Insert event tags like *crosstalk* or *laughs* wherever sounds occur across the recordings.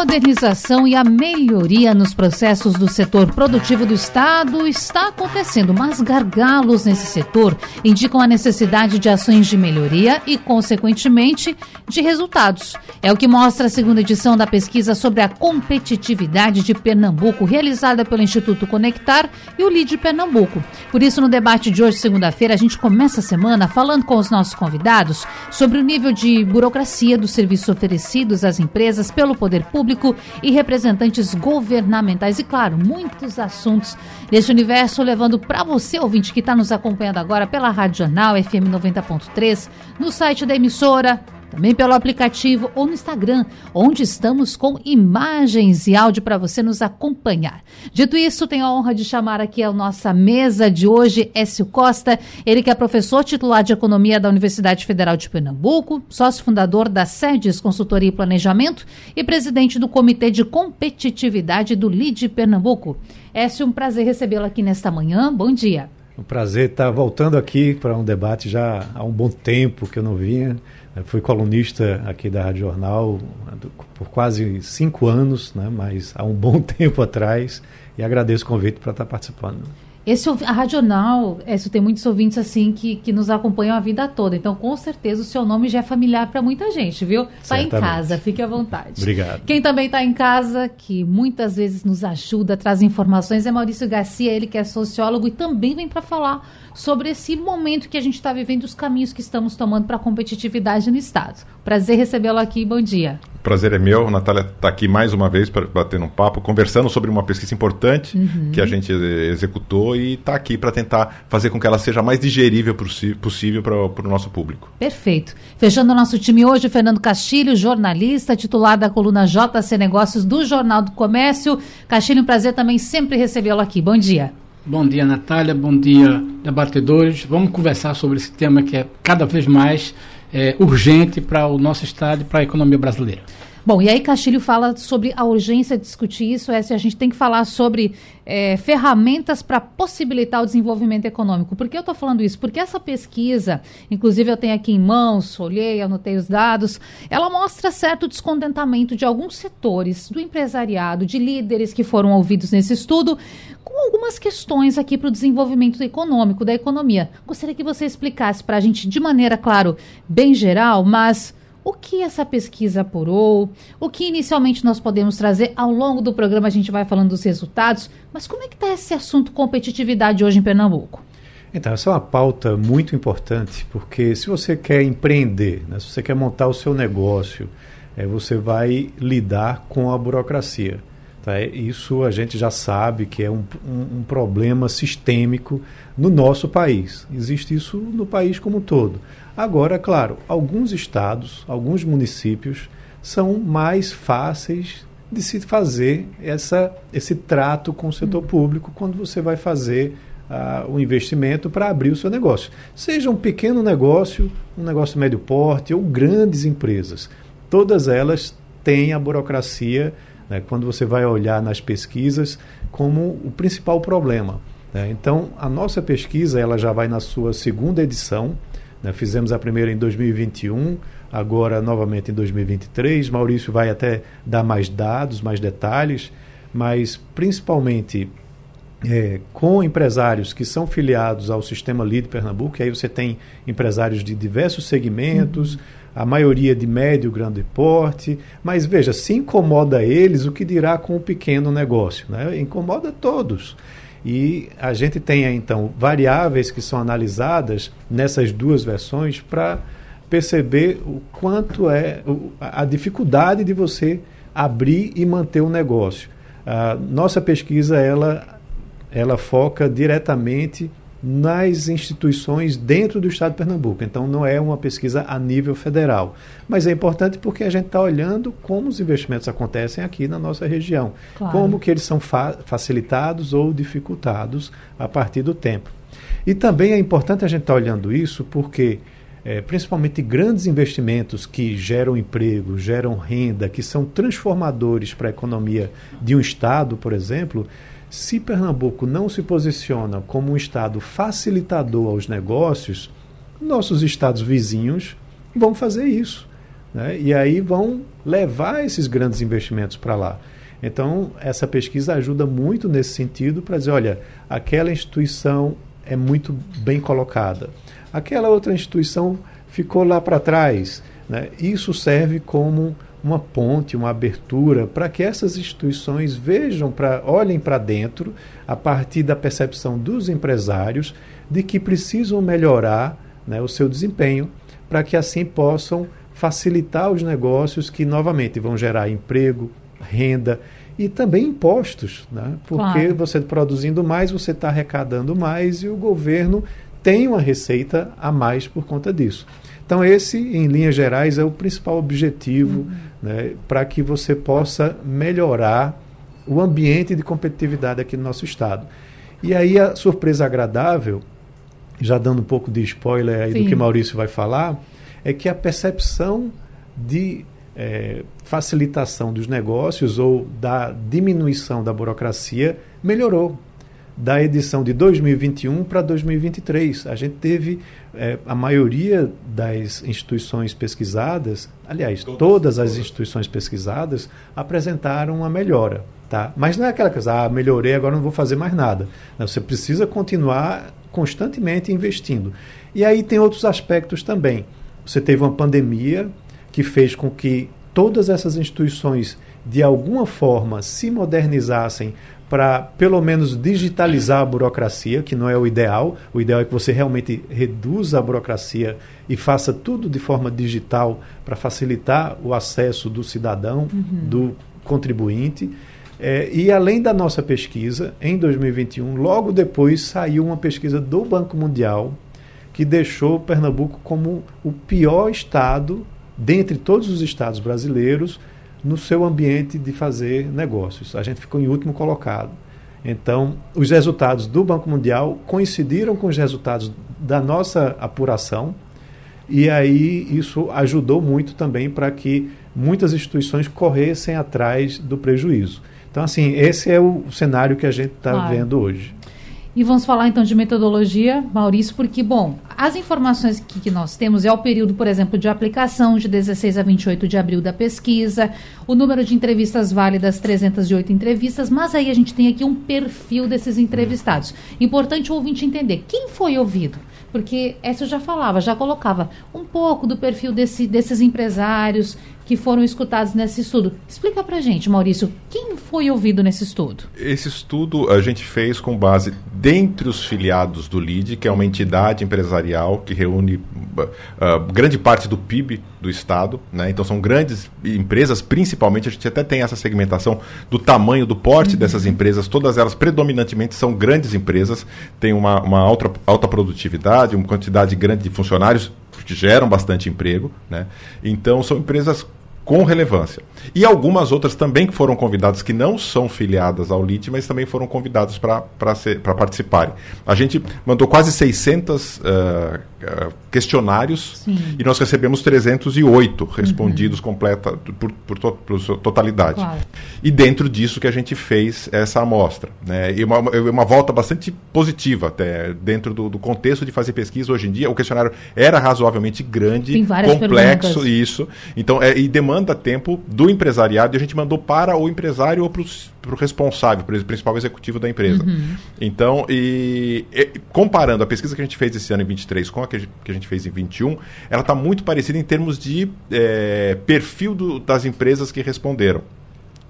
modernização e a melhoria nos processos do setor produtivo do Estado está acontecendo, mas gargalos nesse setor indicam a necessidade de ações de melhoria e, consequentemente, de resultados. É o que mostra a segunda edição da pesquisa sobre a competitividade de Pernambuco, realizada pelo Instituto Conectar e o LID Pernambuco. Por isso, no debate de hoje, segunda-feira, a gente começa a semana falando com os nossos convidados sobre o nível de burocracia dos serviços oferecidos às empresas pelo poder poder público e representantes governamentais. E, claro, muitos assuntos neste universo, levando para você, ouvinte, que está nos acompanhando agora pela Rádio Jornal FM 90.3, no site da emissora também pelo aplicativo ou no Instagram, onde estamos com imagens e áudio para você nos acompanhar. Dito isso, tenho a honra de chamar aqui a nossa mesa de hoje, Écio Costa, ele que é professor titular de Economia da Universidade Federal de Pernambuco, sócio fundador da SEDES Consultoria e Planejamento e presidente do Comitê de Competitividade do LID Pernambuco. Écio, um prazer recebê-lo aqui nesta manhã. Bom dia. Um prazer estar voltando aqui para um debate já há um bom tempo que eu não vinha. Fui colunista aqui da Rádio Jornal por quase cinco anos, né, mas há um bom *laughs* tempo atrás, e agradeço o convite para estar participando. Esse, a Radional, esse, tem muitos ouvintes assim que, que nos acompanham a vida toda. Então, com certeza, o seu nome já é familiar para muita gente, viu? Está em casa, fique à vontade. Obrigado. Quem também está em casa, que muitas vezes nos ajuda, traz informações, é Maurício Garcia, ele que é sociólogo e também vem para falar sobre esse momento que a gente está vivendo, os caminhos que estamos tomando para a competitividade no Estado. Prazer recebê-lo aqui, bom dia. Prazer é meu, Natália está aqui mais uma vez para bater um papo, conversando sobre uma pesquisa importante uhum. que a gente executou e está aqui para tentar fazer com que ela seja mais digerível possível para o nosso público. Perfeito. Fechando o nosso time hoje, Fernando Castilho, jornalista, titular da coluna JC Negócios do Jornal do Comércio. Castilho, um prazer também sempre recebê-lo aqui. Bom dia. Bom dia, Natália. Bom dia, debatedores. Vamos conversar sobre esse tema que é cada vez mais é, urgente para o nosso Estado e para a economia brasileira. Bom, e aí Castilho fala sobre a urgência de discutir isso, é se a gente tem que falar sobre é, ferramentas para possibilitar o desenvolvimento econômico. Por que eu estou falando isso? Porque essa pesquisa, inclusive eu tenho aqui em mãos, olhei, anotei os dados, ela mostra certo descontentamento de alguns setores do empresariado, de líderes que foram ouvidos nesse estudo, com algumas questões aqui para o desenvolvimento econômico da economia. Gostaria que você explicasse para a gente de maneira, claro, bem geral, mas o que essa pesquisa apurou, o que inicialmente nós podemos trazer. Ao longo do programa a gente vai falando dos resultados, mas como é que está esse assunto competitividade hoje em Pernambuco? Então, essa é uma pauta muito importante, porque se você quer empreender, né, se você quer montar o seu negócio, é, você vai lidar com a burocracia. Tá? Isso a gente já sabe que é um, um, um problema sistêmico no nosso país. Existe isso no país como um todo. Agora, claro, alguns estados, alguns municípios são mais fáceis de se fazer essa, esse trato com o setor público quando você vai fazer uh, o investimento para abrir o seu negócio. Seja um pequeno negócio, um negócio médio porte ou grandes empresas. Todas elas têm a burocracia, né, quando você vai olhar nas pesquisas, como o principal problema. Né? Então, a nossa pesquisa ela já vai na sua segunda edição. Né? Fizemos a primeira em 2021, agora novamente em 2023. Maurício vai até dar mais dados, mais detalhes, mas principalmente é, com empresários que são filiados ao sistema LID Pernambuco, aí você tem empresários de diversos segmentos, a maioria de médio grande porte, mas veja, se incomoda eles, o que dirá com o pequeno negócio? Né? Incomoda todos. E a gente tem então variáveis que são analisadas nessas duas versões para perceber o quanto é a dificuldade de você abrir e manter o um negócio. A nossa pesquisa ela, ela foca diretamente nas instituições dentro do Estado de Pernambuco. Então, não é uma pesquisa a nível federal. Mas é importante porque a gente está olhando como os investimentos acontecem aqui na nossa região. Claro. Como que eles são fa facilitados ou dificultados a partir do tempo. E também é importante a gente estar tá olhando isso porque é, principalmente grandes investimentos que geram emprego, geram renda, que são transformadores para a economia de um Estado, por exemplo, se Pernambuco não se posiciona como um Estado facilitador aos negócios, nossos estados vizinhos vão fazer isso. Né? E aí vão levar esses grandes investimentos para lá. Então, essa pesquisa ajuda muito nesse sentido para dizer: olha, aquela instituição é muito bem colocada aquela outra instituição ficou lá para trás. Né? Isso serve como uma ponte, uma abertura para que essas instituições vejam, para olhem para dentro, a partir da percepção dos empresários, de que precisam melhorar né, o seu desempenho, para que assim possam facilitar os negócios que novamente vão gerar emprego, renda e também impostos, né? porque claro. você produzindo mais, você está arrecadando mais e o governo tem uma receita a mais por conta disso. Então, esse, em linhas gerais, é o principal objetivo uhum. Né, para que você possa melhorar o ambiente de competitividade aqui no nosso Estado. E aí, a surpresa agradável, já dando um pouco de spoiler aí Sim. do que Maurício vai falar, é que a percepção de é, facilitação dos negócios ou da diminuição da burocracia melhorou da edição de 2021 para 2023. A gente teve é, a maioria das instituições pesquisadas, aliás, todas, todas as instituições pesquisadas apresentaram uma melhora. Tá? Mas não é aquela coisa, ah, melhorei, agora não vou fazer mais nada. Não, você precisa continuar constantemente investindo. E aí tem outros aspectos também. Você teve uma pandemia que fez com que todas essas instituições de alguma forma se modernizassem para pelo menos digitalizar a burocracia, que não é o ideal. O ideal é que você realmente reduza a burocracia e faça tudo de forma digital para facilitar o acesso do cidadão, uhum. do contribuinte. É, e além da nossa pesquisa, em 2021, logo depois saiu uma pesquisa do Banco Mundial que deixou Pernambuco como o pior estado dentre todos os estados brasileiros no seu ambiente de fazer negócios. A gente ficou em último colocado. Então, os resultados do Banco Mundial coincidiram com os resultados da nossa apuração, e aí isso ajudou muito também para que muitas instituições corressem atrás do prejuízo. Então, assim, esse é o cenário que a gente está claro. vendo hoje. E vamos falar então de metodologia, Maurício, porque, bom, as informações que, que, nós temos é o período, por exemplo, de aplicação de 16 a 28 de abril da pesquisa, o número de entrevistas válidas, 308 entrevistas, mas aí a gente tem aqui um perfil desses entrevistados. Importante o ouvinte entender quem foi ouvido, porque essa eu já falava, já colocava um pouco do perfil desse, desses empresários, que foram escutados nesse estudo. Explica pra gente, Maurício, quem foi ouvido nesse estudo? Esse estudo a gente fez com base dentre os filiados do LID, que é uma entidade empresarial que reúne uh, grande parte do PIB do Estado. Né? Então são grandes empresas, principalmente, a gente até tem essa segmentação do tamanho, do porte uhum. dessas empresas, todas elas predominantemente são grandes empresas, têm uma, uma alta, alta produtividade, uma quantidade grande de funcionários que geram bastante emprego. Né? Então são empresas com relevância. E algumas outras também que foram convidadas, que não são filiadas ao LIT, mas também foram convidadas para participarem. A gente mandou quase 600 uh, uh, questionários Sim. e nós recebemos 308 respondidos uhum. completa, por, por, to, por totalidade. Claro. E dentro disso que a gente fez essa amostra. Né? E uma, uma volta bastante positiva até, dentro do, do contexto de fazer pesquisa hoje em dia. O questionário era razoavelmente grande, complexo, perguntas. isso. Então, é, e demanda tempo do empresariado e a gente mandou para o empresário ou para o responsável, para o principal executivo da empresa. Uhum. Então, e, e, comparando a pesquisa que a gente fez esse ano em 23 com a que a gente fez em 21, ela está muito parecida em termos de é, perfil do, das empresas que responderam.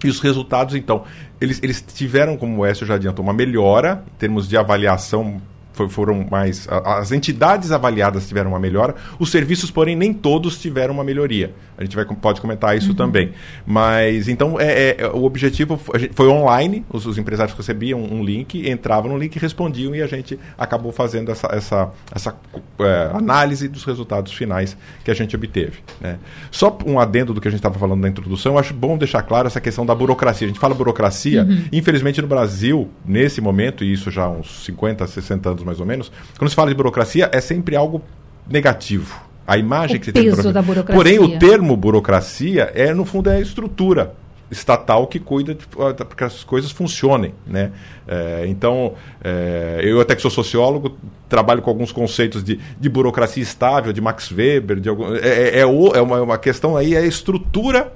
E os resultados, então, eles, eles tiveram, como o Écio já adiantou, uma melhora em termos de avaliação foram mais. As entidades avaliadas tiveram uma melhora, os serviços, porém, nem todos tiveram uma melhoria. A gente vai, pode comentar isso uhum. também. Mas, então, é, é o objetivo foi online, os, os, empresários recebiam um link, entravam no link, respondiam e a gente acabou fazendo essa, essa, essa é, análise dos resultados finais que a gente obteve. Né? Só um adendo do que a gente estava falando na introdução, eu acho bom deixar claro essa questão da burocracia. A gente fala burocracia, uhum. infelizmente no Brasil, nesse momento, e isso já há uns 50, 60 anos mais ou menos, quando se fala de burocracia, é sempre algo negativo A imagem o que você peso tem da burocracia. Porém, o termo burocracia é, no fundo, é a estrutura estatal que cuida para que as coisas funcionem, né? É, então, é, eu até que sou sociólogo, trabalho com alguns conceitos de, de burocracia estável, de Max Weber, de algum, é, é, é, o, é uma, uma questão aí, é a estrutura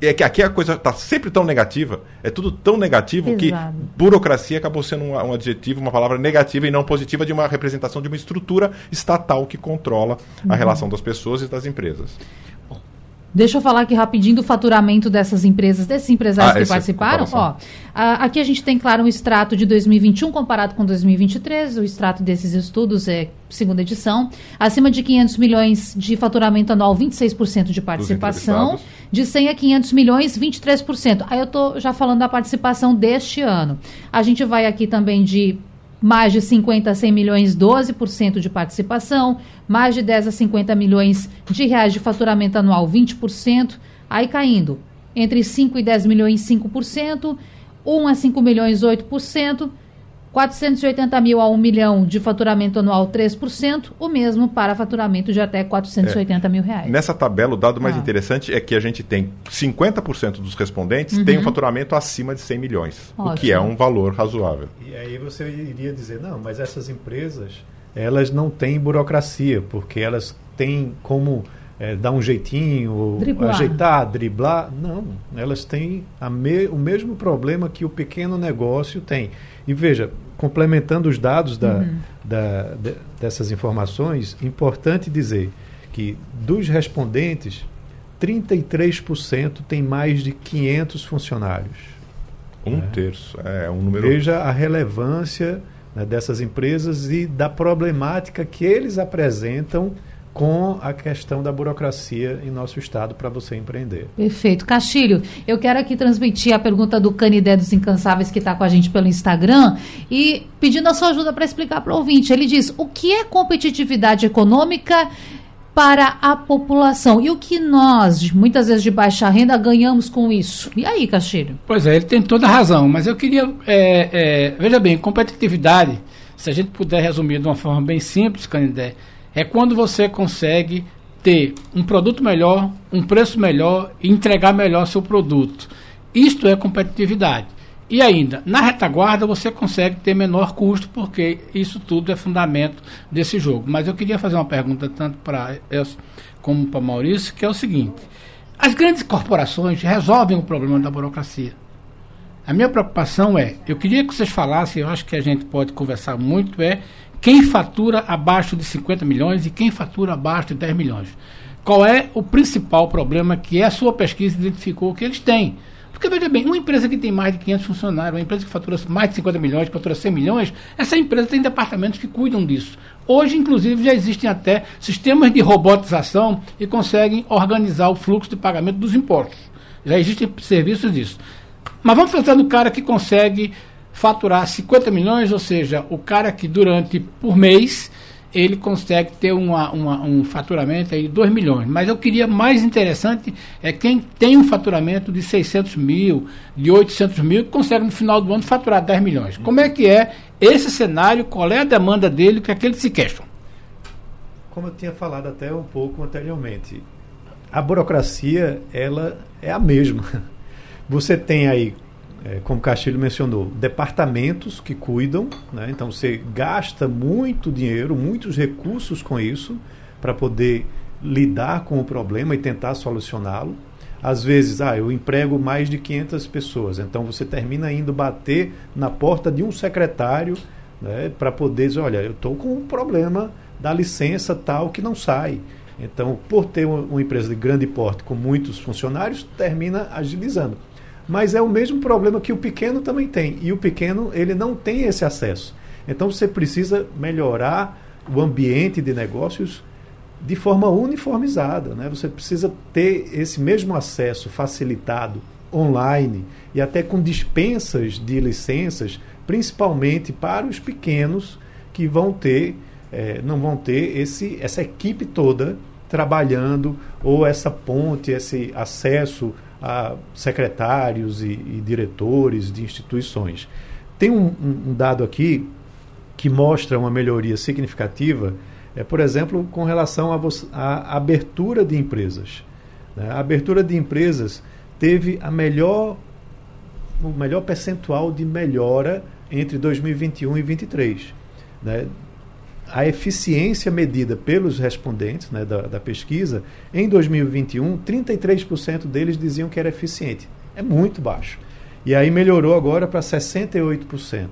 é que aqui a coisa está sempre tão negativa, é tudo tão negativo Exato. que burocracia acabou sendo um, um, adjetivo, uma palavra negativa e não positiva de uma representação de uma estrutura estatal que controla a relação das pessoas e das empresas. Deixa eu falar aqui rapidinho do faturamento dessas empresas, desses empresários Ah, que essa participaram. Ó, a- aqui a gente tem, claro, um extrato de 2021 comparado com 2023. O extrato desses estudos é segunda edição. Acima de 500 milhões de faturamento anual, 26% de participação. De 100 a 500 milhões, 23%. Aí eu estou já falando da participação deste ano. A gente vai aqui também de mais de 50 a 100 milhões, 12% de participação, mais de 10 a 50 milhões de reais de faturamento anual, 20%, aí caindo entre 5 e 10 milhões, 5%, 1 a 5 milhões, 8%, 480 mil a 1 milhão de faturamento anual, 3%, o mesmo para faturamento de até 480 mil reais. Nessa tabela, o dado mais Ah. interessante é que a gente tem 50% dos respondentes tem um faturamento acima de 100 milhões, o que é Ótimo. um valor razoável. E aí você iria dizer, não, mas essas empresas, elas não têm burocracia, porque elas têm como eh, dar um jeitinho, Driblar. ajeitar, driblar. Não, elas têm a me- o mesmo problema que o pequeno negócio tem. E veja, complementando os dados da, da- de- dessas informações, importante dizer que dos respondentes, 33% tem mais de 500 funcionários. Um terço, é um número... Veja a relevância né, dessas empresas e da problemática que eles apresentam com a questão da burocracia em nosso estado para você empreender. Perfeito. Castilho, eu quero aqui transmitir a pergunta do Canidé dos Incansáveis que está com a gente pelo Instagram e pedindo a sua ajuda para explicar para o ouvinte. Ele diz: o que é competitividade econômica para a população e o que nós, muitas vezes de baixa renda, ganhamos com isso? E aí, Castilho? Pois é, ele tem toda a razão, mas eu queria. é, é, veja bem, competitividade, se a gente puder resumir de uma forma bem simples, Canindé, é quando você consegue ter um produto melhor, um preço melhor e entregar melhor seu produto. Isto é competitividade. E ainda, na retaguarda você consegue ter menor custo, porque isso tudo é fundamento desse jogo. Mas eu queria fazer uma pergunta tanto para Elcio como para Maurício, que é o seguinte: as grandes corporações resolvem o problema da burocracia. A minha preocupação é, eu queria que vocês falassem, eu acho que a gente pode conversar muito, é quem fatura abaixo de 50 milhões e quem fatura abaixo de 10 milhões. Qual é o principal problema que a sua pesquisa identificou que eles têm? Porque, veja bem, uma empresa que tem mais de 500 funcionários, uma empresa que fatura mais de 50 milhões, que fatura 100 milhões, essa empresa tem departamentos que cuidam disso. Hoje, inclusive, já existem até sistemas de robotização e conseguem organizar o fluxo de pagamento dos impostos. Já existem serviços disso. Mas vamos pensar no cara que consegue faturar 50 milhões, ou seja, o cara que durante, por mês, ele consegue ter uma, uma- um faturamento aí de 2 milhões. Mas eu queria mais interessante é quem tem um faturamento de 600 mil, de 800 mil, que consegue no final do ano faturar 10 milhões. Como é que é esse cenário, qual é a demanda dele, que é que se queixam? Como eu tinha falado até um pouco anteriormente, a burocracia ela é a mesma. *laughs* Você tem aí, eh, como Castilho mencionou, departamentos que cuidam, né? então você gasta muito dinheiro, muitos recursos com isso para poder lidar com o problema e tentar solucioná-lo. Às vezes, ah, eu emprego mais de 500 pessoas, então você termina indo bater na porta de um secretário né, para poder dizer, olha, eu estou com um problema da licença tal que não sai. Então, por ter uma empresa de grande porte com muitos funcionários, termina agilizando. Mas é o mesmo problema que o pequeno também tem. E o pequeno, ele não tem esse acesso. Então, você precisa melhorar o ambiente de negócios de forma uniformizada. Né? Você precisa ter esse mesmo acesso facilitado online e até com dispensas de licenças, principalmente para os pequenos que vão ter, eh, não vão ter esse, essa equipe toda trabalhando ou essa ponte, esse acesso a secretários e, e diretores de instituições. Tem um, um- dado aqui que mostra uma melhoria significativa é, por exemplo, com relação à abertura de empresas. Né? A abertura de empresas teve a melhor, o melhor percentual de melhora entre 2021 e 2023. Né? A eficiência medida pelos respondentes né, da, da pesquisa, em 2021, 33% deles diziam que era eficiente. É muito baixo. E aí melhorou agora para 68%.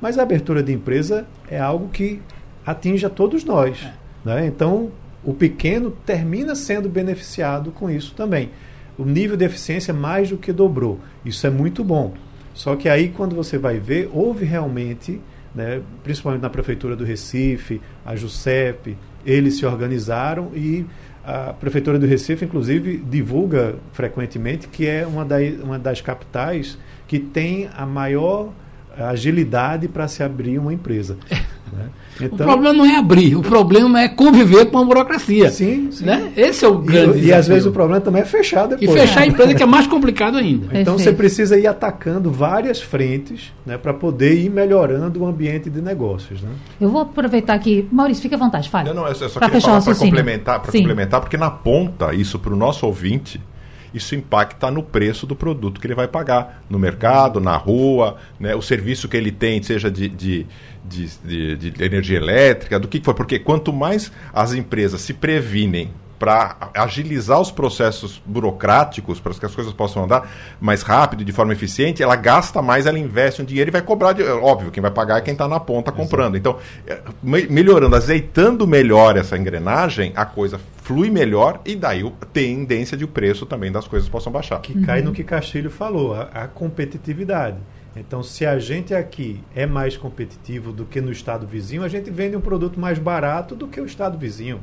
Mas a abertura de empresa é algo que atinge a todos nós. É. Né? Então, o pequeno termina sendo beneficiado com isso também. O nível de eficiência mais do que dobrou. Isso é muito bom. Só que aí, quando você vai ver, houve realmente, né, principalmente na Prefeitura do Recife, a JUSEP, eles se organizaram e a Prefeitura do Recife, inclusive, divulga frequentemente que é uma, da, uma das capitais que tem a maior agilidade para se abrir uma empresa. *laughs* Né? Então, o problema não é abrir, o problema é conviver com a burocracia. Sim, sim. Né? Esse é o grande. E, e às vezes o problema também é fechar depois. E fechar a empresa que é mais complicado ainda. Então Perfeito. você precisa ir atacando várias frentes né, para poder ir melhorando o ambiente de negócios. Né? Eu vou aproveitar aqui. Maurício, fica à vontade, fale. Não, não, eu só pra queria falar para complementar, complementar, porque na ponta, isso para o nosso ouvinte isso impacta no preço do produto que ele vai pagar no mercado, na rua, né, o serviço que ele tem, seja de, de, de, de energia elétrica, do que for. Porque quanto mais as empresas se previnem para agilizar os processos burocráticos, para que as coisas possam andar mais rápido, de forma eficiente, ela gasta mais, ela investe um dinheiro e vai cobrar. De, óbvio, quem vai pagar é quem está na ponta comprando. Então, é, melhorando, azeitando melhor essa engrenagem, a coisa flui melhor e daí a tendência de o preço também das coisas possam baixar. Que cai no que Castilho falou, a, a competitividade. Então, se a gente aqui é mais competitivo do que no estado vizinho, a gente vende um produto mais barato do que o estado vizinho.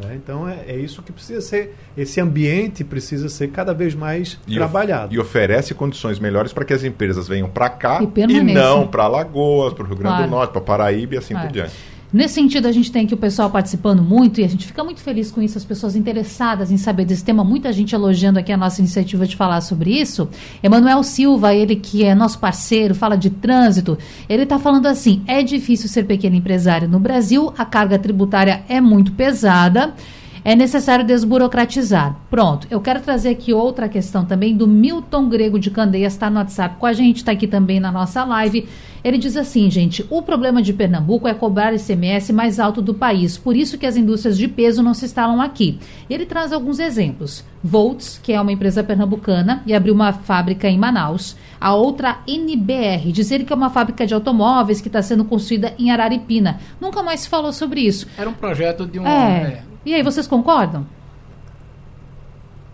Né? Então é, é, isso que precisa ser, esse ambiente precisa ser cada vez mais e trabalhado. e oferece condições melhores para que as empresas venham para cá e, e não para Alagoas, para o Rio Grande claro. do Norte, para Paraíba e assim claro. por diante. Nesse sentido, a gente tem aqui o pessoal participando muito e a gente fica muito feliz com isso, as pessoas interessadas em saber desse tema, muita gente elogiando aqui a nossa iniciativa de falar sobre isso. Emanuel Silva, ele que é nosso parceiro, fala de trânsito, ele está falando assim: é difícil ser pequeno empresário no Brasil, a carga tributária é muito pesada. É necessário desburocratizar. Pronto, eu quero trazer aqui outra questão também do Milton Grego de Candeias, está no WhatsApp com a gente, está aqui também na nossa live. Ele diz assim, gente, o problema de Pernambuco é cobrar ICMS mais alto do país, por isso que as indústrias de peso não se instalam aqui. Ele traz alguns exemplos. Volts, que é uma empresa pernambucana e abriu uma fábrica em Manaus. A outra, NBR, dizer que é uma fábrica de automóveis que está sendo construída em Araripina. Nunca mais se falou sobre isso. Era um projeto de um... É. é e aí, vocês concordam?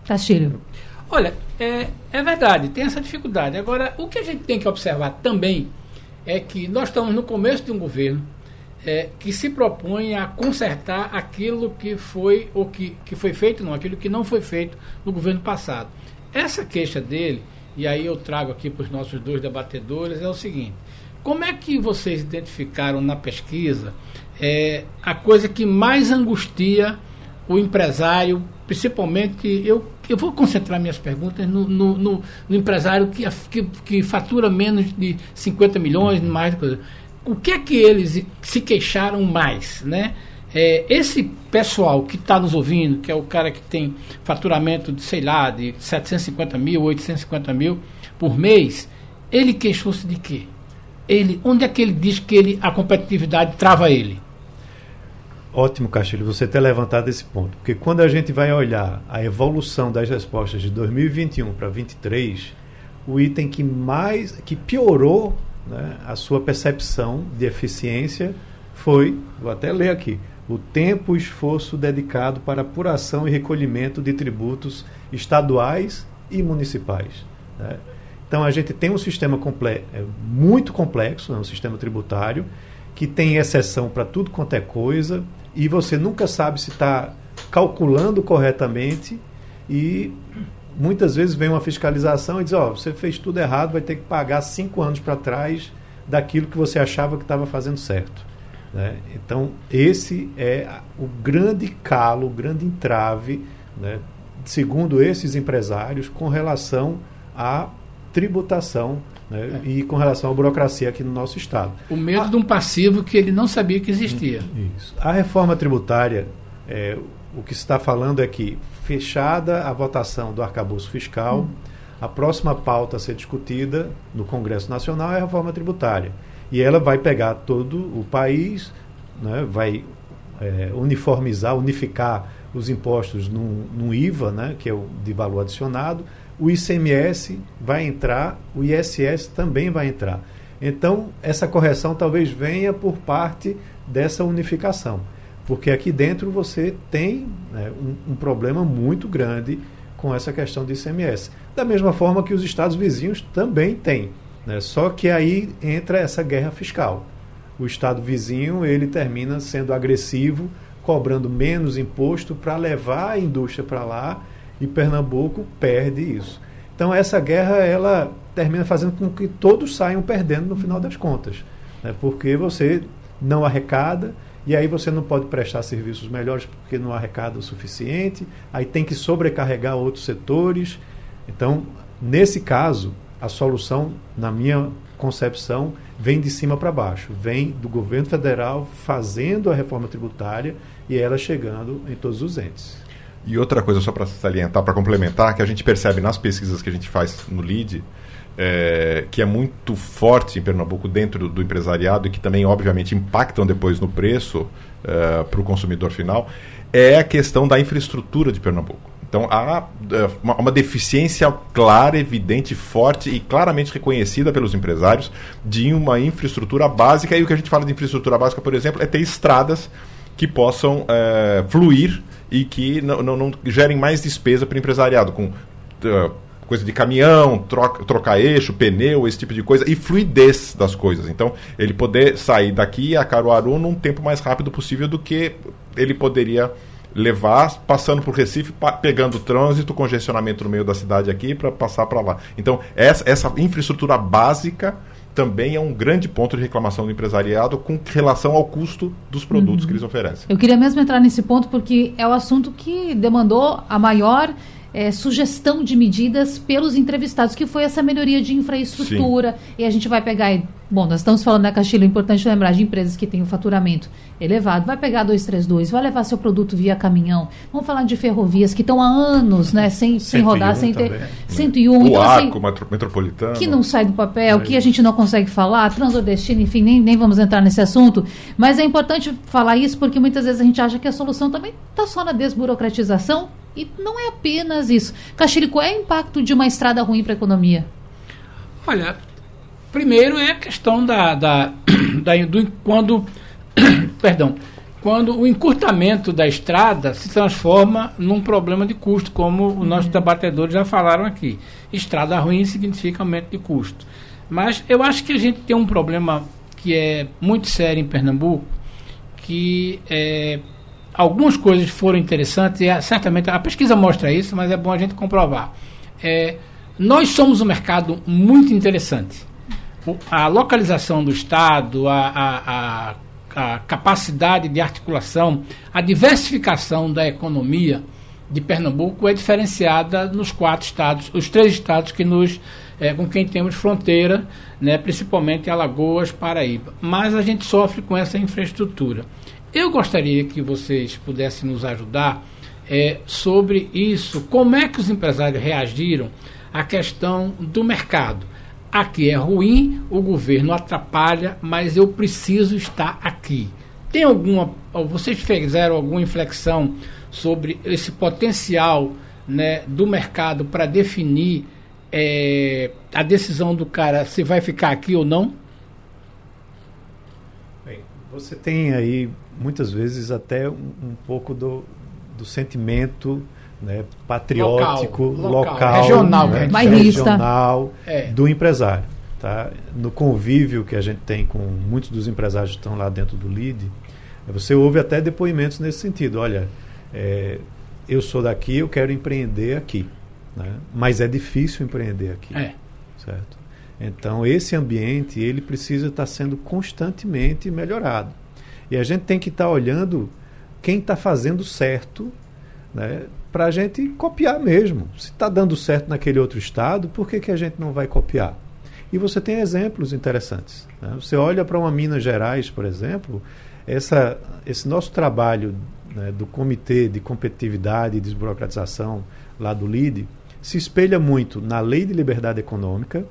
Castilho. Olha, é, é verdade, tem essa dificuldade. Agora, o que a gente tem que observar também é que nós estamos no começo de um governo é, que se propõe a consertar aquilo que foi o que, que foi feito, não, aquilo que não foi feito no governo passado. Essa queixa dele, e aí eu trago aqui para os nossos dois debatedores, é o seguinte: como é que vocês identificaram na pesquisa é, a coisa que mais angustia o empresário, principalmente, eu, eu vou concentrar minhas perguntas no, no, no, no empresário que, que, que, fatura menos de 50 milhões, mais coisa. O que é que eles se queixaram mais, né? É, esse pessoal que está nos ouvindo, que é o cara que tem faturamento de, sei lá, de 750 mil, 850 mil por mês, ele queixou-se de quê? Ele, onde é que ele diz que ele, a competitividade trava ele? Ótimo, Castilho, você ter levantado esse ponto. Porque quando a gente vai olhar a evolução das respostas de 2021 para 2023, o item que mais que piorou né, a sua percepção de eficiência foi, vou até ler aqui, o tempo e esforço dedicado para apuração e recolhimento de tributos estaduais e municipais. Né? Então a gente tem um sistema comple é, muito complexo, né, um sistema tributário, que tem exceção para tudo quanto é coisa, e você nunca sabe se está calculando corretamente e muitas vezes vem uma fiscalização e diz, ó, oh, você fez tudo errado, vai ter que pagar cinco anos para trás daquilo que você achava que estava fazendo certo. Né? Então, esse é o grande calo, o grande entrave, né, segundo esses empresários, com relação a tributação né, é. e com relação à burocracia aqui no nosso Estado. O medo a, de um passivo que ele não sabia que existia. Isso. A reforma tributária, é, o que se está falando é que, fechada a votação do arcabouço fiscal, hum. a próxima pauta a ser discutida no Congresso Nacional é a reforma tributária. E ela vai pegar todo o país, né, vai é, uniformizar, unificar os impostos num, num IVA, né, que é o de valor adicionado, o ICMS vai entrar, o ISS também vai entrar. Então, essa correção talvez venha por parte dessa unificação, porque aqui dentro você tem né, um, um, problema muito grande com essa questão do ICMS. Da mesma forma que os estados vizinhos também têm, né, só que aí entra essa guerra fiscal. O estado vizinho ele termina sendo agressivo, cobrando menos imposto para levar a indústria para lá e Pernambuco perde isso. Então essa guerra ela termina fazendo com que todos saiam perdendo no final das contas, né? porque você não arrecada e aí você não pode prestar serviços melhores porque não arrecada o suficiente, aí tem que sobrecarregar outros setores. Então, nesse caso, a solução, na minha concepção, vem de cima para baixo, vem do governo federal fazendo a reforma tributária e ela chegando em todos os entes. E outra coisa, só para salientar, para complementar, que a gente percebe nas pesquisas que a gente faz no LID, é, que é muito forte em Pernambuco dentro do, do, empresariado e que também, obviamente, impactam depois no preço é, para o consumidor final, é a questão da infraestrutura de Pernambuco. Então há é, uma, uma, deficiência clara, evidente, forte e claramente reconhecida pelos empresários de uma infraestrutura básica. E o que a gente fala de infraestrutura básica, por exemplo, é ter estradas que possam é, fluir e que não, não, não gerem mais despesa para o empresariado, com uh, coisa de caminhão, troca, trocar eixo, pneu, esse tipo de coisa, e fluidez das coisas. Então, ele poder sair daqui a Caruaru num tempo mais rápido possível do que ele poderia levar passando por Recife, pegando trânsito, congestionamento no meio da cidade aqui para passar para lá. Então, essa, essa infraestrutura básica também é um grande ponto de reclamação do empresariado com relação ao custo dos produtos uhum. que eles oferecem. Eu queria mesmo entrar nesse ponto porque é o assunto que demandou a maior é, sugestão de medidas pelos entrevistados, que foi essa melhoria de infraestrutura. Sim. E a gente vai pegar. Bom, nós estamos falando da Castilho, é importante lembrar de empresas que têm o um faturamento elevado. Vai pegar 232, vai levar seu produto via caminhão. Vamos falar de ferrovias que estão há anos né, sem, sem rodar, sem ter. Também, 101. Né? O então, arco assim, metropolitano. Que não sai do papel, que a gente não consegue falar, transordestino, enfim, nem, nem vamos entrar nesse assunto. Mas é importante falar isso porque muitas vezes a gente acha que a solução também está só na desburocratização e não é apenas isso. Castilho, qual é o impacto de uma estrada ruim para a economia? Olha, primeiro é a questão da, da, *coughs* da do, quando, *coughs* perdão, quando o encurtamento da estrada se transforma num problema de custo, como os nossos debatedores já falaram aqui. Estrada ruim significa aumento de custo. Mas eu acho que a gente tem um problema que é muito sério em Pernambuco, que é algumas coisas foram interessantes, e é, certamente a pesquisa mostra isso, mas é bom a gente comprovar. É, nós somos um mercado muito interessante. O, a localização do Estado, a, a, a, a, capacidade de articulação, a diversificação da economia de Pernambuco é diferenciada nos quatro estados, os três estados que nos é, com quem temos fronteira, né, principalmente Alagoas, Paraíba. Mas a gente sofre com essa infraestrutura. Eu gostaria que vocês pudessem nos ajudar é, sobre isso, como é que os empresários reagiram à questão do mercado. Aqui é ruim, o governo atrapalha, mas eu preciso estar aqui. Tem alguma. Vocês fizeram alguma inflexão sobre esse potencial né, do mercado para definir é, a decisão do cara se vai ficar aqui ou não? Bem, você tem aí muitas vezes até um, um pouco do, do sentimento né, patriótico, local, local, local regional, né, regional é. do empresário. Tá? No convívio que a gente tem com muitos dos empresários que estão lá dentro do LID, você ouve até depoimentos nesse sentido. Olha, é, eu sou daqui, eu quero empreender aqui. Né? Mas é difícil empreender aqui. É. Certo? Então, esse ambiente ele precisa estar sendo constantemente melhorado. E a gente tem que estar tá olhando quem está fazendo certo né, para a gente copiar mesmo. Se está dando certo naquele outro estado, por que, que a gente não vai copiar? E você tem exemplos interessantes. Né? Você olha para uma Minas Gerais, por exemplo, essa, esse nosso trabalho né, do Comitê de Competitividade e Desburocratização lá do LIDE se espelha muito na Lei de Liberdade Econômica,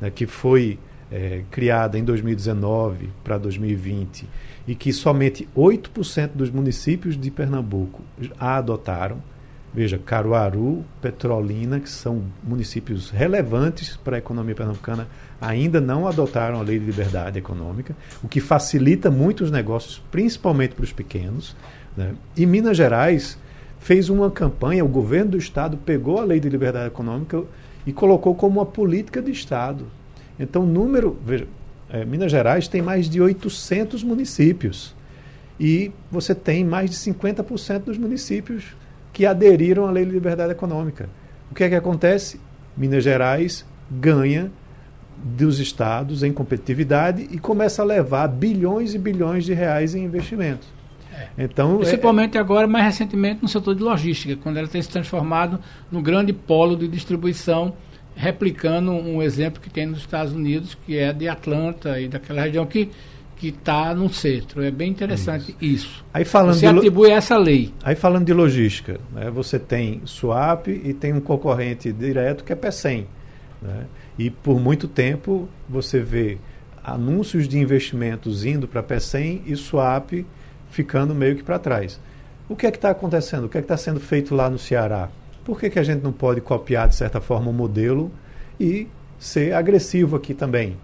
né, que foi é, criada em 2019 para 2020 e que somente 8% dos municípios de Pernambuco a adotaram. Veja, Caruaru, Petrolina, que são municípios relevantes para a economia pernambucana, ainda não adotaram a lei de liberdade econômica, o que facilita muito os negócios, principalmente para os pequenos. Né? E Minas Gerais fez uma campanha, o governo do estado pegou a lei de liberdade econômica e colocou como uma política de estado. Então, número. Veja, é, Minas Gerais tem mais de 800 municípios. E você tem mais de 50% dos municípios que aderiram à Lei de Liberdade Econômica. O que é que acontece? Minas Gerais ganha dos estados em competitividade e começa a levar bilhões e bilhões de reais em investimentos. É. Então, Principalmente é, agora, mais recentemente, no setor de logística, quando ela tem se transformado no grande polo de distribuição replicando um exemplo que tem nos Estados Unidos, que é de Atlanta e daquela região que que está no centro. É bem interessante isso. isso. Aí falando você atribui essa lei. Aí falando de logística, né, você tem Swap e tem um concorrente direto que é PECEM. Né, e por muito tempo você vê anúncios de investimentos indo para PECEM e Swap ficando meio que para trás. O que é que está acontecendo? O que é que está sendo feito lá no Ceará? Por que, que a gente não pode copiar, de certa forma, o modelo e ser agressivo aqui também?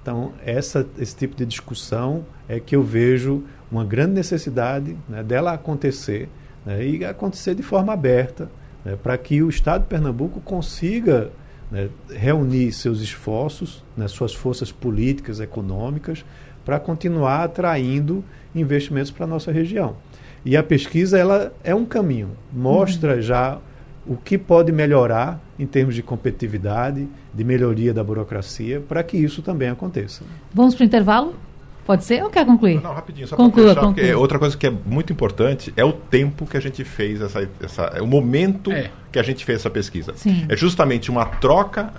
Então, essa, esse tipo de discussão é que eu vejo uma grande necessidade né, dela acontecer né, e acontecer de forma aberta, né, para que o Estado de Pernambuco consiga né, reunir seus esforços, né, suas forças políticas, econômicas, para continuar atraindo investimentos para a nossa região. E a pesquisa ela é um caminho, mostra uhum. já o que pode melhorar em termos de competitividade, de melhoria da burocracia, para que isso também aconteça. Vamos para o intervalo? Pode ser ou quer concluir? Não, rapidinho, só para fechar, conclua. outra coisa que é muito importante é o tempo que a gente fez essa, essa é o momento é. que a gente fez essa pesquisa. Sim. É justamente uma troca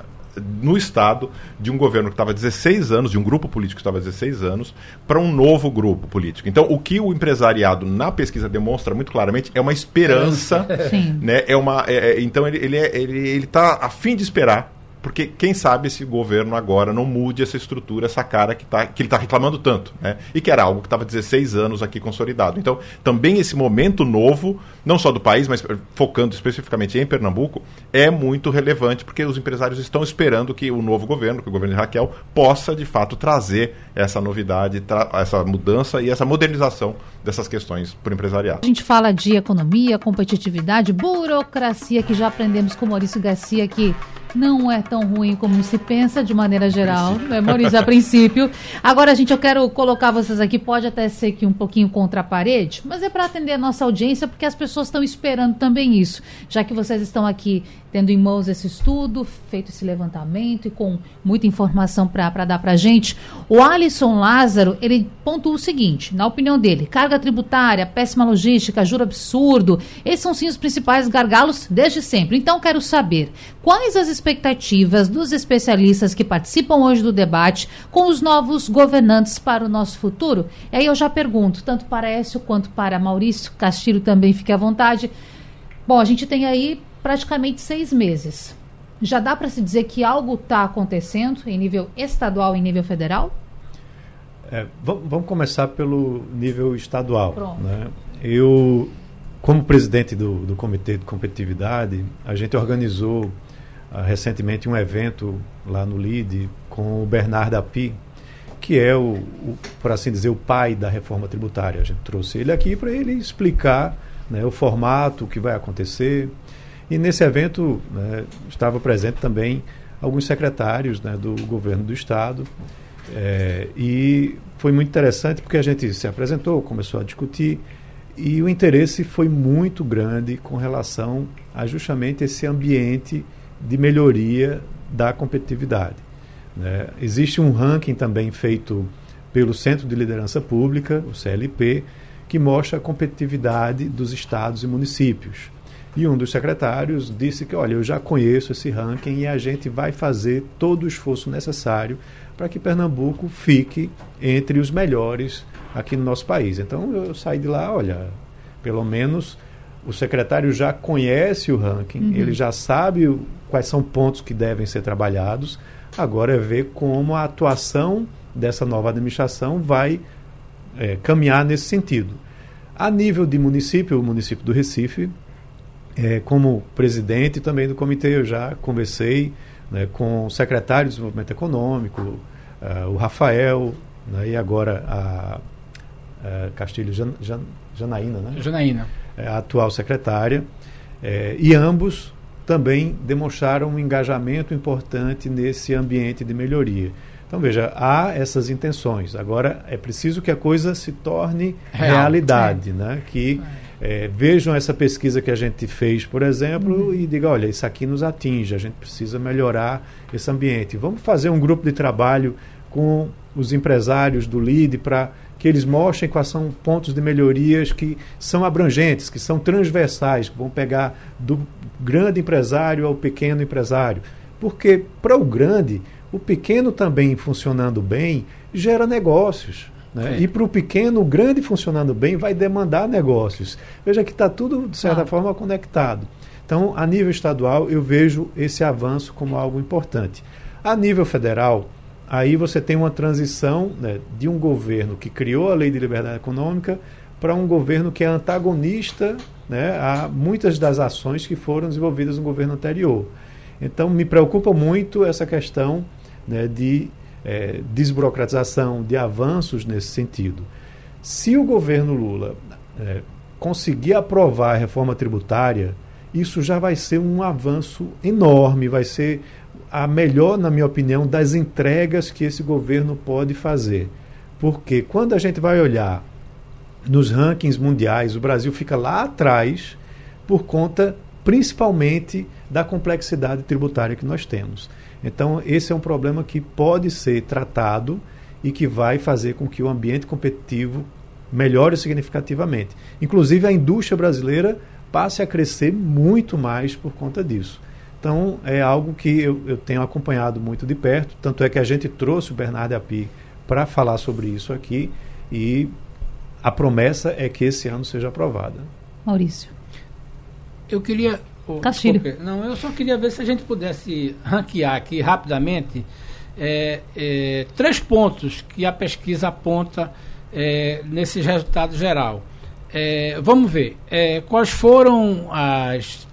no Estado de um governo que estava 16 anos, de um grupo político que estava 16 anos, para um novo grupo político. Então, o que o empresariado na pesquisa demonstra muito claramente é uma esperança, Sim. né? É uma, é, é então ele, ele, é, ele, ele tá a fim de esperar porque quem sabe esse governo agora não mude essa estrutura, essa cara que, tá, que ele está reclamando tanto, né? E que era algo que estava 16 anos aqui consolidado. Então, também esse momento novo, não só do país, mas focando especificamente em Pernambuco, é muito relevante, porque os empresários estão esperando que o novo governo, que o governo de Raquel, possa de fato trazer essa novidade, essa mudança e essa modernização dessas questões para o empresariado. A gente fala de economia, competitividade, burocracia, que já aprendemos com Maurício Garcia que não é tão ruim como se pensa de maneira geral, memoriza a princípio. Agora, gente, eu quero colocar vocês aqui, pode até ser que um pouquinho contra a parede, mas é para atender a nossa audiência, porque as pessoas estão esperando também isso, já que vocês estão aqui tendo em mãos esse estudo, feito esse levantamento e com muita informação para dar para a gente. O Alisson Lázaro, ele pontua o seguinte, na opinião dele, carga tributária, péssima logística, juro absurdo, esses são sim os principais gargalos desde sempre. Então, quero saber quais as expectativas dos especialistas que participam hoje do debate com os novos governantes para o nosso futuro? E aí eu já pergunto, tanto para Écio quanto para Maurício Castilho também, fique à vontade. Bom, a gente tem aí praticamente seis meses. Já dá para se dizer que algo está acontecendo em nível estadual e em nível federal? É, vamos começar pelo nível estadual. Né? Eu, como presidente do, do Comitê de Competitividade, a gente organizou uh, recentemente um evento lá no LIDE com o Bernardo Api, que é o, o, por assim dizer, o pai da reforma tributária. A gente trouxe ele aqui para ele explicar né, o formato, o que vai acontecer. E nesse evento né, estava presente também alguns secretários né, do governo do estado. É, e foi muito interessante porque a gente se apresentou, começou a discutir e o interesse foi muito grande com relação a justamente esse ambiente de melhoria da competitividade. Né? Existe um ranking também feito pelo Centro de Liderança Pública, o CLP, que mostra a competitividade dos estados e municípios. E um dos secretários disse que, olha, eu já conheço esse ranking e a gente vai fazer todo o esforço necessário para que Pernambuco fique entre os melhores aqui no nosso país. Então eu saí de lá, olha, pelo menos o secretário já conhece o ranking, uhum. ele já sabe o, quais são pontos que devem ser trabalhados. Agora é ver como a atuação dessa nova administração vai é, caminhar nesse sentido. A nível de município, o município do Recife, é, como presidente também do comitê, eu já conversei né, com o secretário de Desenvolvimento Econômico, uh, o Rafael, né, e agora a, a Castilho Jan, Jan, Janaína, né? Janaína. É, a atual secretária, é, e ambos também demonstraram um engajamento importante nesse ambiente de melhoria. Então, veja, há essas intenções. Agora, é preciso que a coisa se torne Real. realidade, é. né? que é, vejam essa pesquisa que a gente fez, por exemplo, uhum. e digam, olha, isso aqui nos atinge, a gente precisa melhorar esse ambiente. Vamos fazer um grupo de trabalho com os empresários do LID para que eles mostrem quais são pontos de melhorias que são abrangentes, que são transversais, que vão pegar do grande empresário ao pequeno empresário. Porque para o grande, o pequeno também funcionando bem gera negócios. Né? E para o pequeno, o grande funcionando bem vai demandar negócios. Veja que está tudo, de certa ah. forma, conectado. Então, a nível estadual, eu vejo esse avanço como algo importante. A nível federal, aí você tem uma transição né, de um governo que criou a lei de liberdade econômica para um governo que é antagonista né, a muitas das ações que foram desenvolvidas no governo anterior. Então, me preocupa muito essa questão né, de é, desburocratização, de avanços nesse sentido. Se o governo Lula é, conseguir aprovar a reforma tributária, isso já vai ser um avanço enorme, vai ser a melhor, na minha opinião, das entregas que esse governo pode fazer. Porque quando a gente vai olhar nos rankings mundiais, o Brasil fica lá atrás por conta principalmente da complexidade tributária que nós temos. Então, esse é um problema que pode ser tratado e que vai fazer com que o ambiente competitivo melhore significativamente. Inclusive, a indústria brasileira passe a crescer muito mais por conta disso. Então, é algo que eu, eu tenho acompanhado muito de perto, tanto é que a gente trouxe o Bernardo Api para falar sobre isso aqui e a promessa é que esse ano seja aprovada. Maurício. Eu queria. Oh, Castilho. Não, eu só queria ver se a gente pudesse ranquear aqui rapidamente é, é, três pontos que a pesquisa aponta é, nesses resultados geral. É, vamos ver é, quais foram as,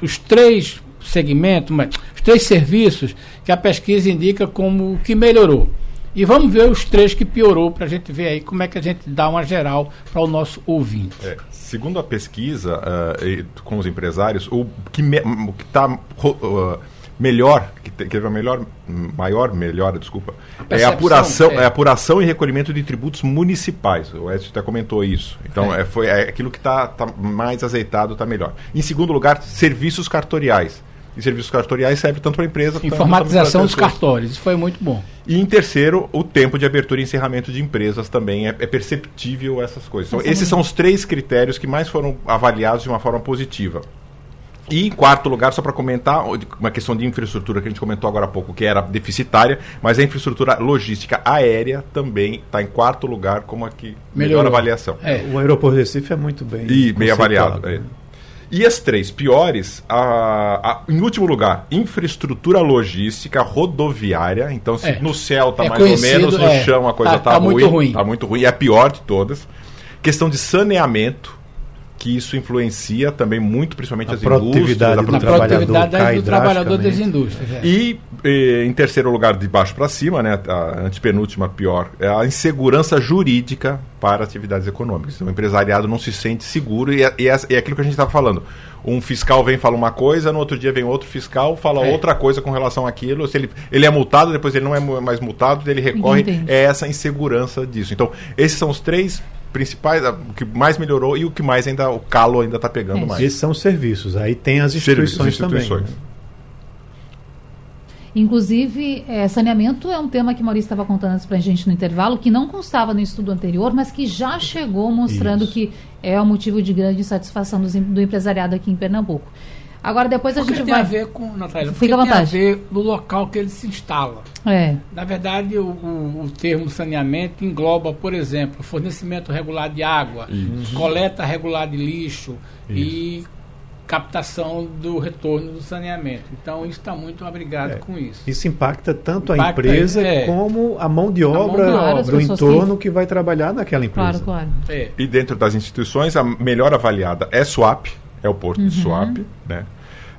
os três segmentos, os três serviços que a pesquisa indica como que melhorou. E vamos ver os três que piorou para a gente ver aí como é que a gente dá uma geral para o nosso ouvinte. É, segundo a pesquisa uh, com os empresários, o que está uh, melhor, que teve a melhor, maior melhora, desculpa, a é a apuração, é. é. apuração e recolhimento de tributos municipais. O Edson até comentou isso. Então é, é foi é aquilo que está tá mais azeitado, está melhor. Em segundo lugar, serviços cartoriais e serviços cartoriais serve tanto para a empresa Informatização dos cartórios, isso foi muito bom. E em terceiro, o tempo de abertura e encerramento de empresas também é, é perceptível essas coisas. Então, esses são os três critérios que mais foram avaliados de uma forma positiva. E em quarto lugar, só para comentar, uma questão de infraestrutura que a gente comentou agora há pouco, que era deficitária, mas a infraestrutura logística aérea também está em quarto lugar como a que melhor avaliação. É. O aeroporto de Recife é muito bem. E bem avaliado. É. E as três piores, a, a, em último lugar, infraestrutura logística rodoviária. Então, se é. no céu está é mais ou menos, no é. chão a coisa está tá, tá ruim. Muito ruim. Tá muito ruim. É a pior de todas. Questão de saneamento que isso influencia também muito, principalmente a as indústrias, a produtividade do trabalhador das indústrias. É. E, e, em terceiro lugar, de baixo para cima, né, a antepenúltima pior, é a insegurança jurídica para atividades econômicas. Então, o empresariado não se sente seguro e é, e é, é aquilo que a gente estava falando. Um fiscal vem fala uma coisa, no outro dia vem outro fiscal, fala é. outra coisa com relação àquilo. Se ele, ele é multado, depois ele não é mais multado, ele recorre. É essa insegurança disso. Então, esses são os três principais, o que mais melhorou e o que mais ainda, o calo ainda está pegando é. mais. Esses são os serviços, aí tem as instituições, instituições. também. Né? Inclusive, é, saneamento é um tema que Maurício estava contando antes para a gente no intervalo, que não constava no estudo anterior, mas que já chegou mostrando Isso. que é um motivo de grande insatisfação do, do empresariado aqui em Pernambuco. Agora depois a porque gente tem vai. a ver com, Natália, Fica tem a ver no local que ele se instala. É. Na verdade, o, o, o termo saneamento engloba, por exemplo, fornecimento regular de água, Isso. coleta regular de lixo Isso. e captação do retorno do saneamento. Então, isso está muito abrigado é, com isso. Isso impacta tanto impacta, a empresa é, como a mão de obra, mão de obra do entorno que... que... vai trabalhar naquela empresa. Claro, claro. É. E dentro das instituições, a melhor avaliada é SWAP, é o Porto uhum. de Swap, né?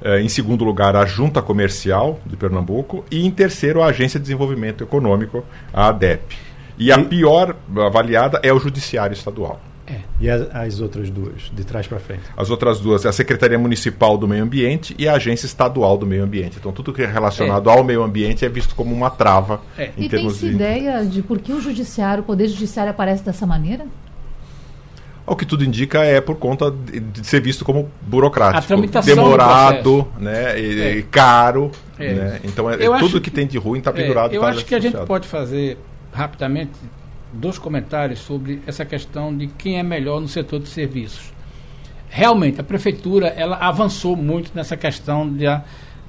É, em segundo lugar, a Junta Comercial de Pernambuco. E em terceiro, a Agência de Desenvolvimento Econômico, a ADEP. E, e a pior avaliada é o Judiciário Estadual. É. E as, as, outras duas, de trás para frente? As outras duas, a Secretaria Municipal do Meio Ambiente e a Agência Estadual do Meio Ambiente. Então, tudo que é relacionado é. ao meio ambiente é visto como uma trava. É. Em e termos tem-se de... ideia de por que o Judiciário, o Poder Judiciário aparece dessa maneira? O que tudo indica é por conta de, ser visto como burocrático, demorado, né, e, é. caro, é. né? Então é, tudo que, que, tem de ruim está pendurado. É, eu acho que a gente pode fazer rapidamente dois comentários sobre essa questão de quem é melhor no setor de serviços. Realmente a prefeitura ela avançou muito nessa questão de,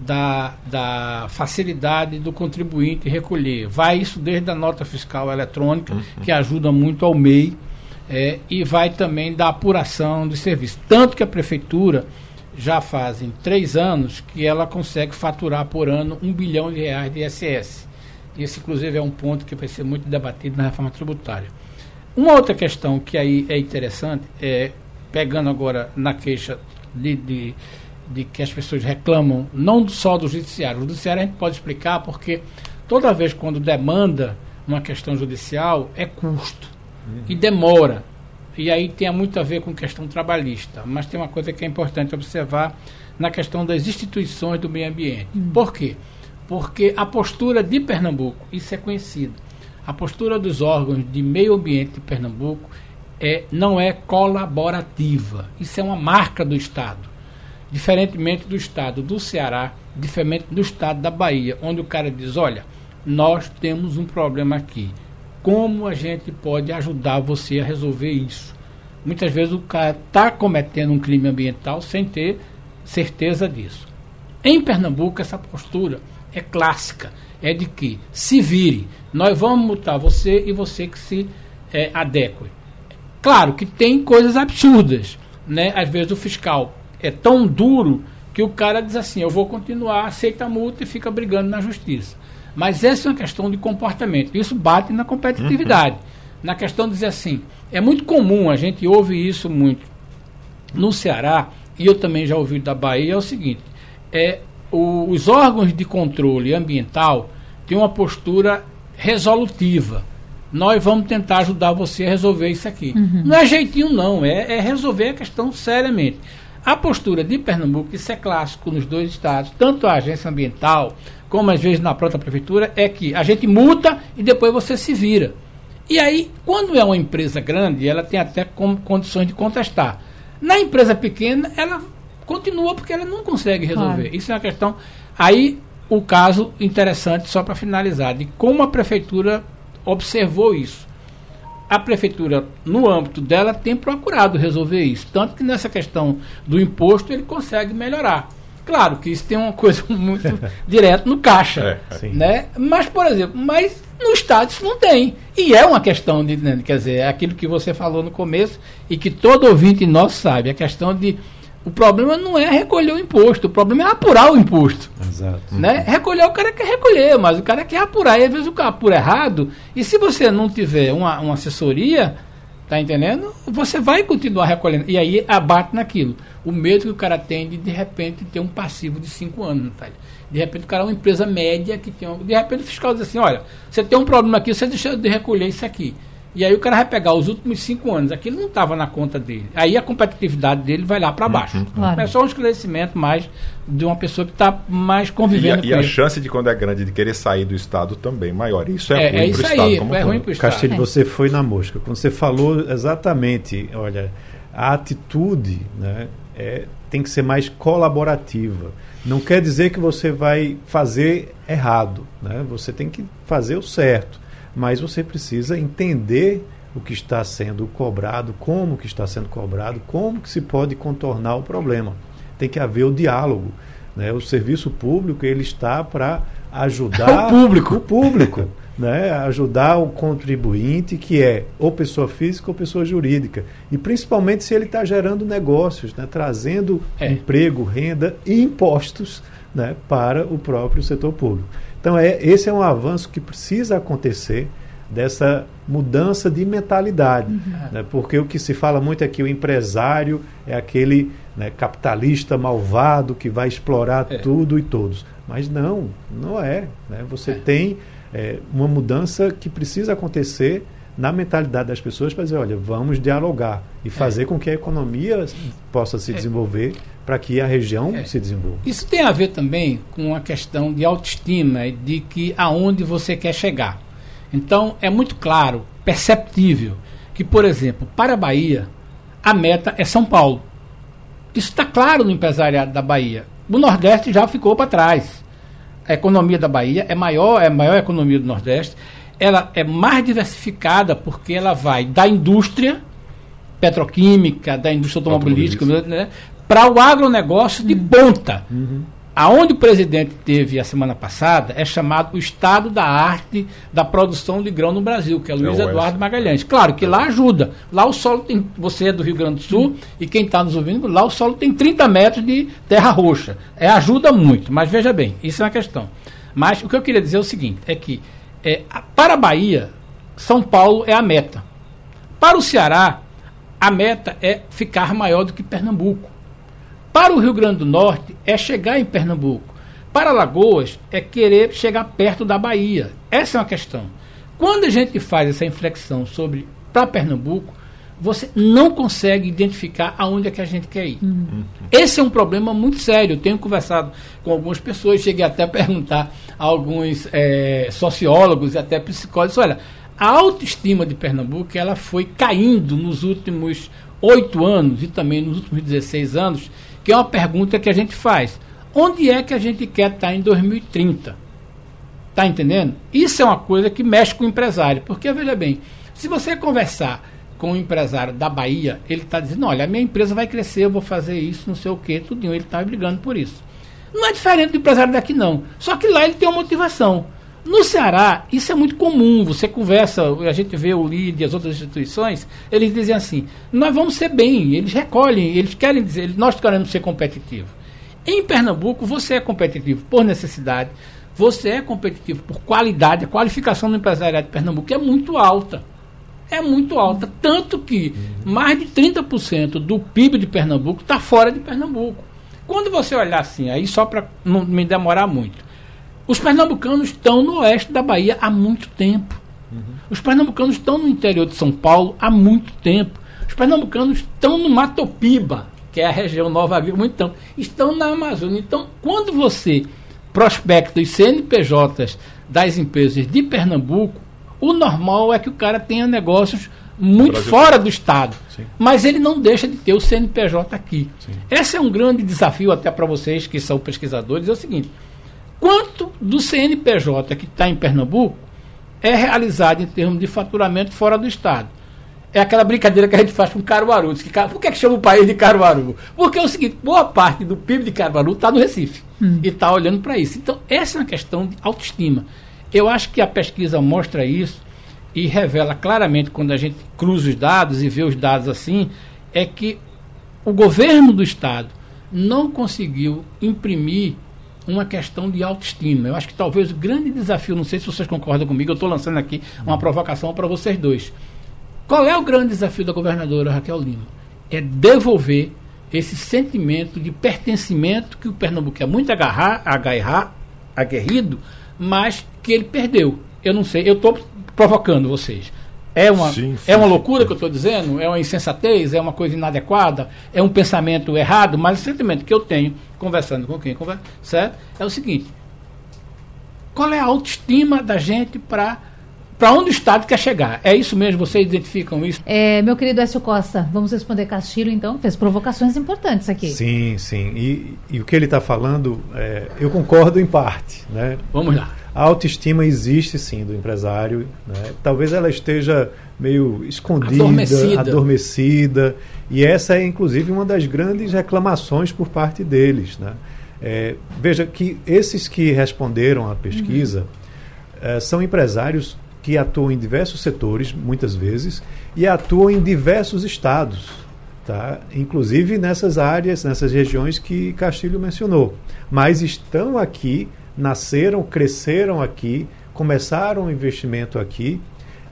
da, da facilidade do contribuinte recolher. Vai isso desde a nota fiscal eletrônica, uhum. que ajuda muito ao MEI é, e vai também da apuração de serviço. Tanto que a prefeitura já fazem três anos que ela consegue faturar por ano um bilhão de reais de ISS. Esse, inclusive, é um ponto que vai ser muito debatido na reforma tributária. Uma outra questão que aí é interessante, é, pegando agora na queixa de, de, de que as pessoas reclamam, não só do judiciário. O judiciário a gente pode explicar porque toda vez quando demanda uma questão judicial, é custo uhum. e demora. E aí tem muito a ver com questão trabalhista. Mas tem uma coisa que é importante observar na questão das instituições do meio ambiente. Uhum. Por quê? Porque a postura de Pernambuco, isso é conhecido, a postura dos órgãos de meio ambiente de Pernambuco é, não é colaborativa. Isso é uma marca do Estado. Diferentemente do Estado do Ceará, diferente do Estado da Bahia, onde o cara diz: olha, nós temos um problema aqui como a gente pode ajudar você a resolver isso. Muitas vezes o cara está cometendo um crime ambiental sem ter certeza disso. Em Pernambuco, essa postura é clássica. É de que se vire, nós vamos multar você e você que se é, adeque. Claro que tem coisas absurdas. Né? Às vezes o fiscal é tão duro que o cara diz assim: eu vou continuar, aceita a multa e fica brigando na justiça. Mas essa é uma questão de comportamento. Isso bate na competitividade. Uhum. Na questão de dizer assim, é muito comum, a gente ouve isso muito no Ceará, e eu também já ouvi da Bahia, é o seguinte, é, o, os órgãos de controle ambiental têm uma postura resolutiva. Nós vamos tentar ajudar você a resolver isso aqui. Uhum. Não é jeitinho, não, é, é resolver a questão seriamente. A postura de Pernambuco, isso é clássico nos dois estados, tanto a agência ambiental como às vezes na própria prefeitura, é que a gente multa e depois você se vira. E aí, quando é uma empresa grande, ela tem até condições de contestar. Na empresa pequena, ela continua porque ela não consegue resolver. Claro. Isso é uma questão. Aí, o caso interessante, só para finalizar, de como a prefeitura observou isso. A prefeitura, no âmbito dela, tem procurado resolver isso. Tanto que nessa questão do imposto ele consegue melhorar. Claro que isso tem uma coisa *laughs* muito direta no caixa, é, né? Mas, por exemplo, mas no Estado isso não tem. E é uma questão de, né, quer dizer, é aquilo que você falou no começo e que todo ouvinte nosso sabe, a questão de o problema não é recolher o imposto, o problema é apurar o imposto. Exato. Né? Recolher o cara quer recolher, mas o cara quer apurar. E às vezes o cara apura errado. E se você não tiver uma, uma assessoria, Tá entendendo? Você vai continuar recolhendo. E aí abate naquilo. O medo que o cara tem de, de repente, ter um passivo de 5 anos, Natália. De repente, o cara é uma empresa média que tem. Um, de repente, o fiscal diz assim: olha, você tem um problema aqui, você deixa de recolher isso aqui. E aí o cara vai pegar os últimos cinco anos, aquilo não estava na conta dele. Aí a competitividade dele vai lá para baixo. Uhum. Claro. É só um esclarecimento mais de uma pessoa que está mais convivendo e a, e a chance de quando é grande de querer sair do Estado também maior. Isso é, é ruim é para o Estado. Aí, como é ruim para o Estado. Castilho, é. você foi na mosca. Quando você falou exatamente, olha, a atitude né, é tem que ser mais colaborativa. Não quer dizer que você vai fazer errado, né? Você tem que fazer o certo, mas você precisa entender o que está sendo cobrado, como que está sendo cobrado, como que se pode contornar o problema. Tem que haver o diálogo. Né? O serviço público ele está para ajudar *laughs* o público, o público né? ajudar o contribuinte, que é ou pessoa física ou pessoa jurídica. E principalmente se ele está gerando negócios, né? trazendo é. emprego, renda e impostos né? para o próprio setor público. Então, é, esse é um avanço que precisa acontecer dessa mudança de mentalidade. Uhum. Né? Porque o que se fala muito é que o empresário é aquele né, capitalista malvado que vai explorar é. tudo e todos. Mas não, não é. Né? Você é. tem é, uma mudança que precisa acontecer na mentalidade das pessoas para dizer, olha, vamos dialogar e é. fazer com que a economia possa se é. desenvolver para que a região é. se desenvolva. Isso tem a ver também com a questão de autoestima, de que aonde você quer chegar. Então, é muito claro, perceptível, que, por exemplo, para a Bahia, a meta é São Paulo. Isso está claro no empresariado da Bahia. O Nordeste já ficou para trás. A economia da Bahia é maior, é a maior economia do Nordeste. Ela é mais diversificada porque ela vai da indústria petroquímica, da indústria automobilística, né, para o agronegócio de ponta. Uhum. Aonde o presidente teve a semana passada é chamado o estado da arte da produção de grão no Brasil, que é Luiz é Eduardo Magalhães. Claro que lá ajuda. Lá o solo tem. Você é do Rio Grande do Sul hum. e quem está nos ouvindo, lá o solo tem 30 metros de terra roxa. É, ajuda muito. Mas veja bem, isso é uma questão. Mas o que eu queria dizer é o seguinte: é que é, para a Bahia, São Paulo é a meta. Para o Ceará, a meta é ficar maior do que Pernambuco. Para o Rio Grande do Norte é chegar em Pernambuco. Para Lagoas é querer chegar perto da Bahia. Essa é uma questão. Quando a gente faz essa inflexão sobre para Pernambuco, você não consegue identificar aonde é que a gente quer ir. Uhum. Esse é um problema muito sério. Eu tenho conversado com algumas pessoas, cheguei até a perguntar a alguns é, sociólogos e até psicólogos, olha, a autoestima de Pernambuco ela foi caindo nos últimos oito anos e também nos últimos 16 anos que é uma pergunta que a gente faz. Onde é que a gente quer estar em 2030? Tá entendendo? Isso é uma coisa que mexe com o empresário. Porque, veja bem, se você conversar com o empresário da Bahia, ele está dizendo, olha, a minha empresa vai crescer, eu vou fazer isso, não sei o quê, tudo. Ele está brigando por isso. Não é diferente do empresário daqui, não. Só que lá ele tem uma motivação. No Ceará, isso é muito comum. Você conversa, a gente vê o LID e as outras instituições, eles dizem assim: nós vamos ser bem. Eles recolhem, eles querem dizer, nós queremos ser competitivos. Em Pernambuco, você é competitivo por necessidade, você é competitivo por qualidade. A qualificação do empresariado de Pernambuco é muito alta. É muito alta. Tanto que mais de 30% do PIB de Pernambuco está fora de Pernambuco. Quando você olhar assim, aí só para não me demorar muito os pernambucanos estão no oeste da Bahia há muito tempo. Uhum. Os pernambucanos estão no interior de São Paulo há muito tempo. Os pernambucanos estão no Matopiba, que é a região Nova muito tempo. Estão na Amazônia. Então, quando você prospecta os CNPJs das empresas de Pernambuco, o normal é que o cara tenha negócios muito fora do Estado. Sim. Mas ele não deixa de ter o CNPJ aqui. Sim. Esse é um grande desafio até para vocês que são pesquisadores. É o seguinte: Quanto do CNPJ que está em Pernambuco é realizado em termos de faturamento fora do Estado? É aquela brincadeira que a gente faz com Caruaru. Diz que, por que, é que chama o país de Caruaru? Porque é o seguinte, boa parte do PIB de Caruaru está no Recife. Hum. E está olhando para isso. Então, essa é uma questão de autoestima. Eu acho que a pesquisa mostra isso e revela claramente, quando a gente cruza os dados e vê os dados assim, é que o governo do Estado não conseguiu imprimir uma questão de autoestima. Eu acho que talvez o grande desafio, não sei se vocês concordam comigo, eu estou lançando aqui uma provocação para vocês dois. Qual é o grande desafio da governadora Raquel Lima? É devolver esse sentimento de pertencimento que o Pernambuco é muito agarrar, agarrar, aguerrido, mas que ele perdeu. Eu não sei, eu estou provocando vocês. É uma, sim, sim, é uma loucura sim. que eu estou dizendo? É uma insensatez? É uma coisa inadequada? É um pensamento errado? Mas o sentimento que eu tenho, conversando com quem conversa, certo? É o seguinte: qual é a autoestima da gente para para onde o Estado quer chegar. É isso mesmo? Vocês identificam isso? É, meu querido Écio Costa, vamos responder Castilho, então, fez provocações importantes aqui. Sim, sim. E, e o que ele está falando, é, eu concordo em parte. Né? Vamos lá. A autoestima existe sim do empresário. Né? Talvez ela esteja meio escondida, adormecida. adormecida. E essa é, inclusive, uma das grandes reclamações por parte deles. Né? É, veja que esses que responderam à pesquisa uhum. é, são empresários que atuam em diversos setores, muitas vezes, e atuam em diversos estados, tá? inclusive nessas áreas, nessas regiões que Castilho mencionou. Mas estão aqui, nasceram, cresceram aqui, começaram o investimento aqui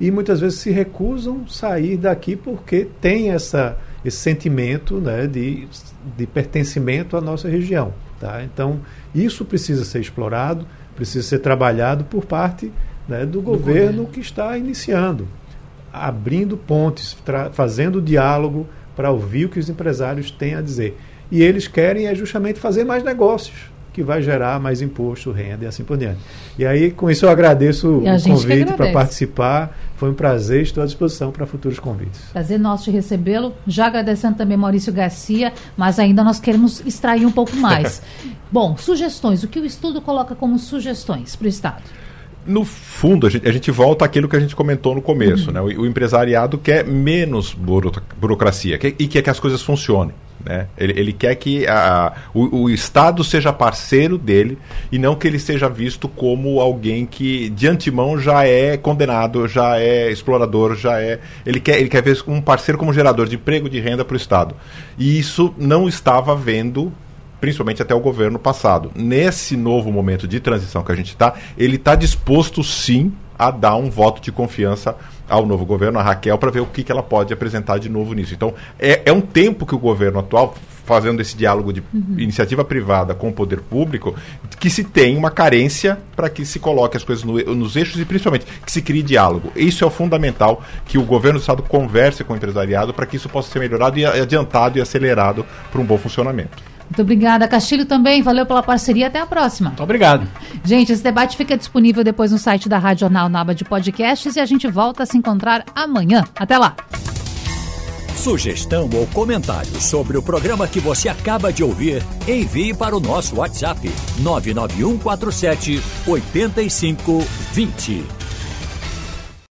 e muitas vezes se recusam sair daqui porque tem essa, esse sentimento né, de, de pertencimento à nossa região. Tá? Então, isso precisa ser explorado, precisa ser trabalhado por parte né, do, do governo, governo que está iniciando, abrindo pontes, fazendo diálogo para ouvir o que os empresários têm a dizer. E eles querem é justamente fazer mais negócios, que vai gerar mais imposto, renda e assim por diante. E aí, com isso, eu agradeço o convite para participar. Foi um prazer, estou à disposição para futuros convites. Prazer nosso de recebê-lo. Já agradecendo também Maurício Garcia, mas ainda nós queremos extrair um pouco mais. *laughs* Bom, sugestões. O que o estudo coloca como sugestões para o Estado? no fundo, a gente, a gente, volta àquilo que a gente comentou no começo. Uhum. Né? O, o, empresariado quer menos buro, burocracia quer, e quer que as coisas funcionem. Né? Ele, ele quer que a, o, o, Estado seja parceiro dele e não que ele seja visto como alguém que de antemão já é condenado, já é explorador, já é. Ele quer, ele quer ver um parceiro como gerador de emprego, de renda para o Estado. E isso não estava vendo principalmente até o governo passado. Nesse novo momento de transição que a gente está, ele está disposto sim a dar um voto de confiança ao novo governo, a Raquel, para ver o que, que ela pode apresentar de novo nisso. Então, é, é um tempo que o governo atual, fazendo esse diálogo de uhum. iniciativa privada com o poder público, que se tem uma carência para que se coloque as coisas no, nos eixos e principalmente que se crie diálogo. Isso é o fundamental, que o governo do Estado converse com o empresariado para que isso possa ser melhorado e adiantado e acelerado para um bom funcionamento. Muito obrigada, Castilho também. Valeu pela parceria. Até a próxima. Muito obrigado. Gente, esse debate fica disponível depois no site da Rádio Jornal na aba de podcasts e a gente volta a se encontrar amanhã. Até lá. Sugestão ou comentário sobre o programa que você acaba de ouvir, envie para o nosso WhatsApp 99147 8520.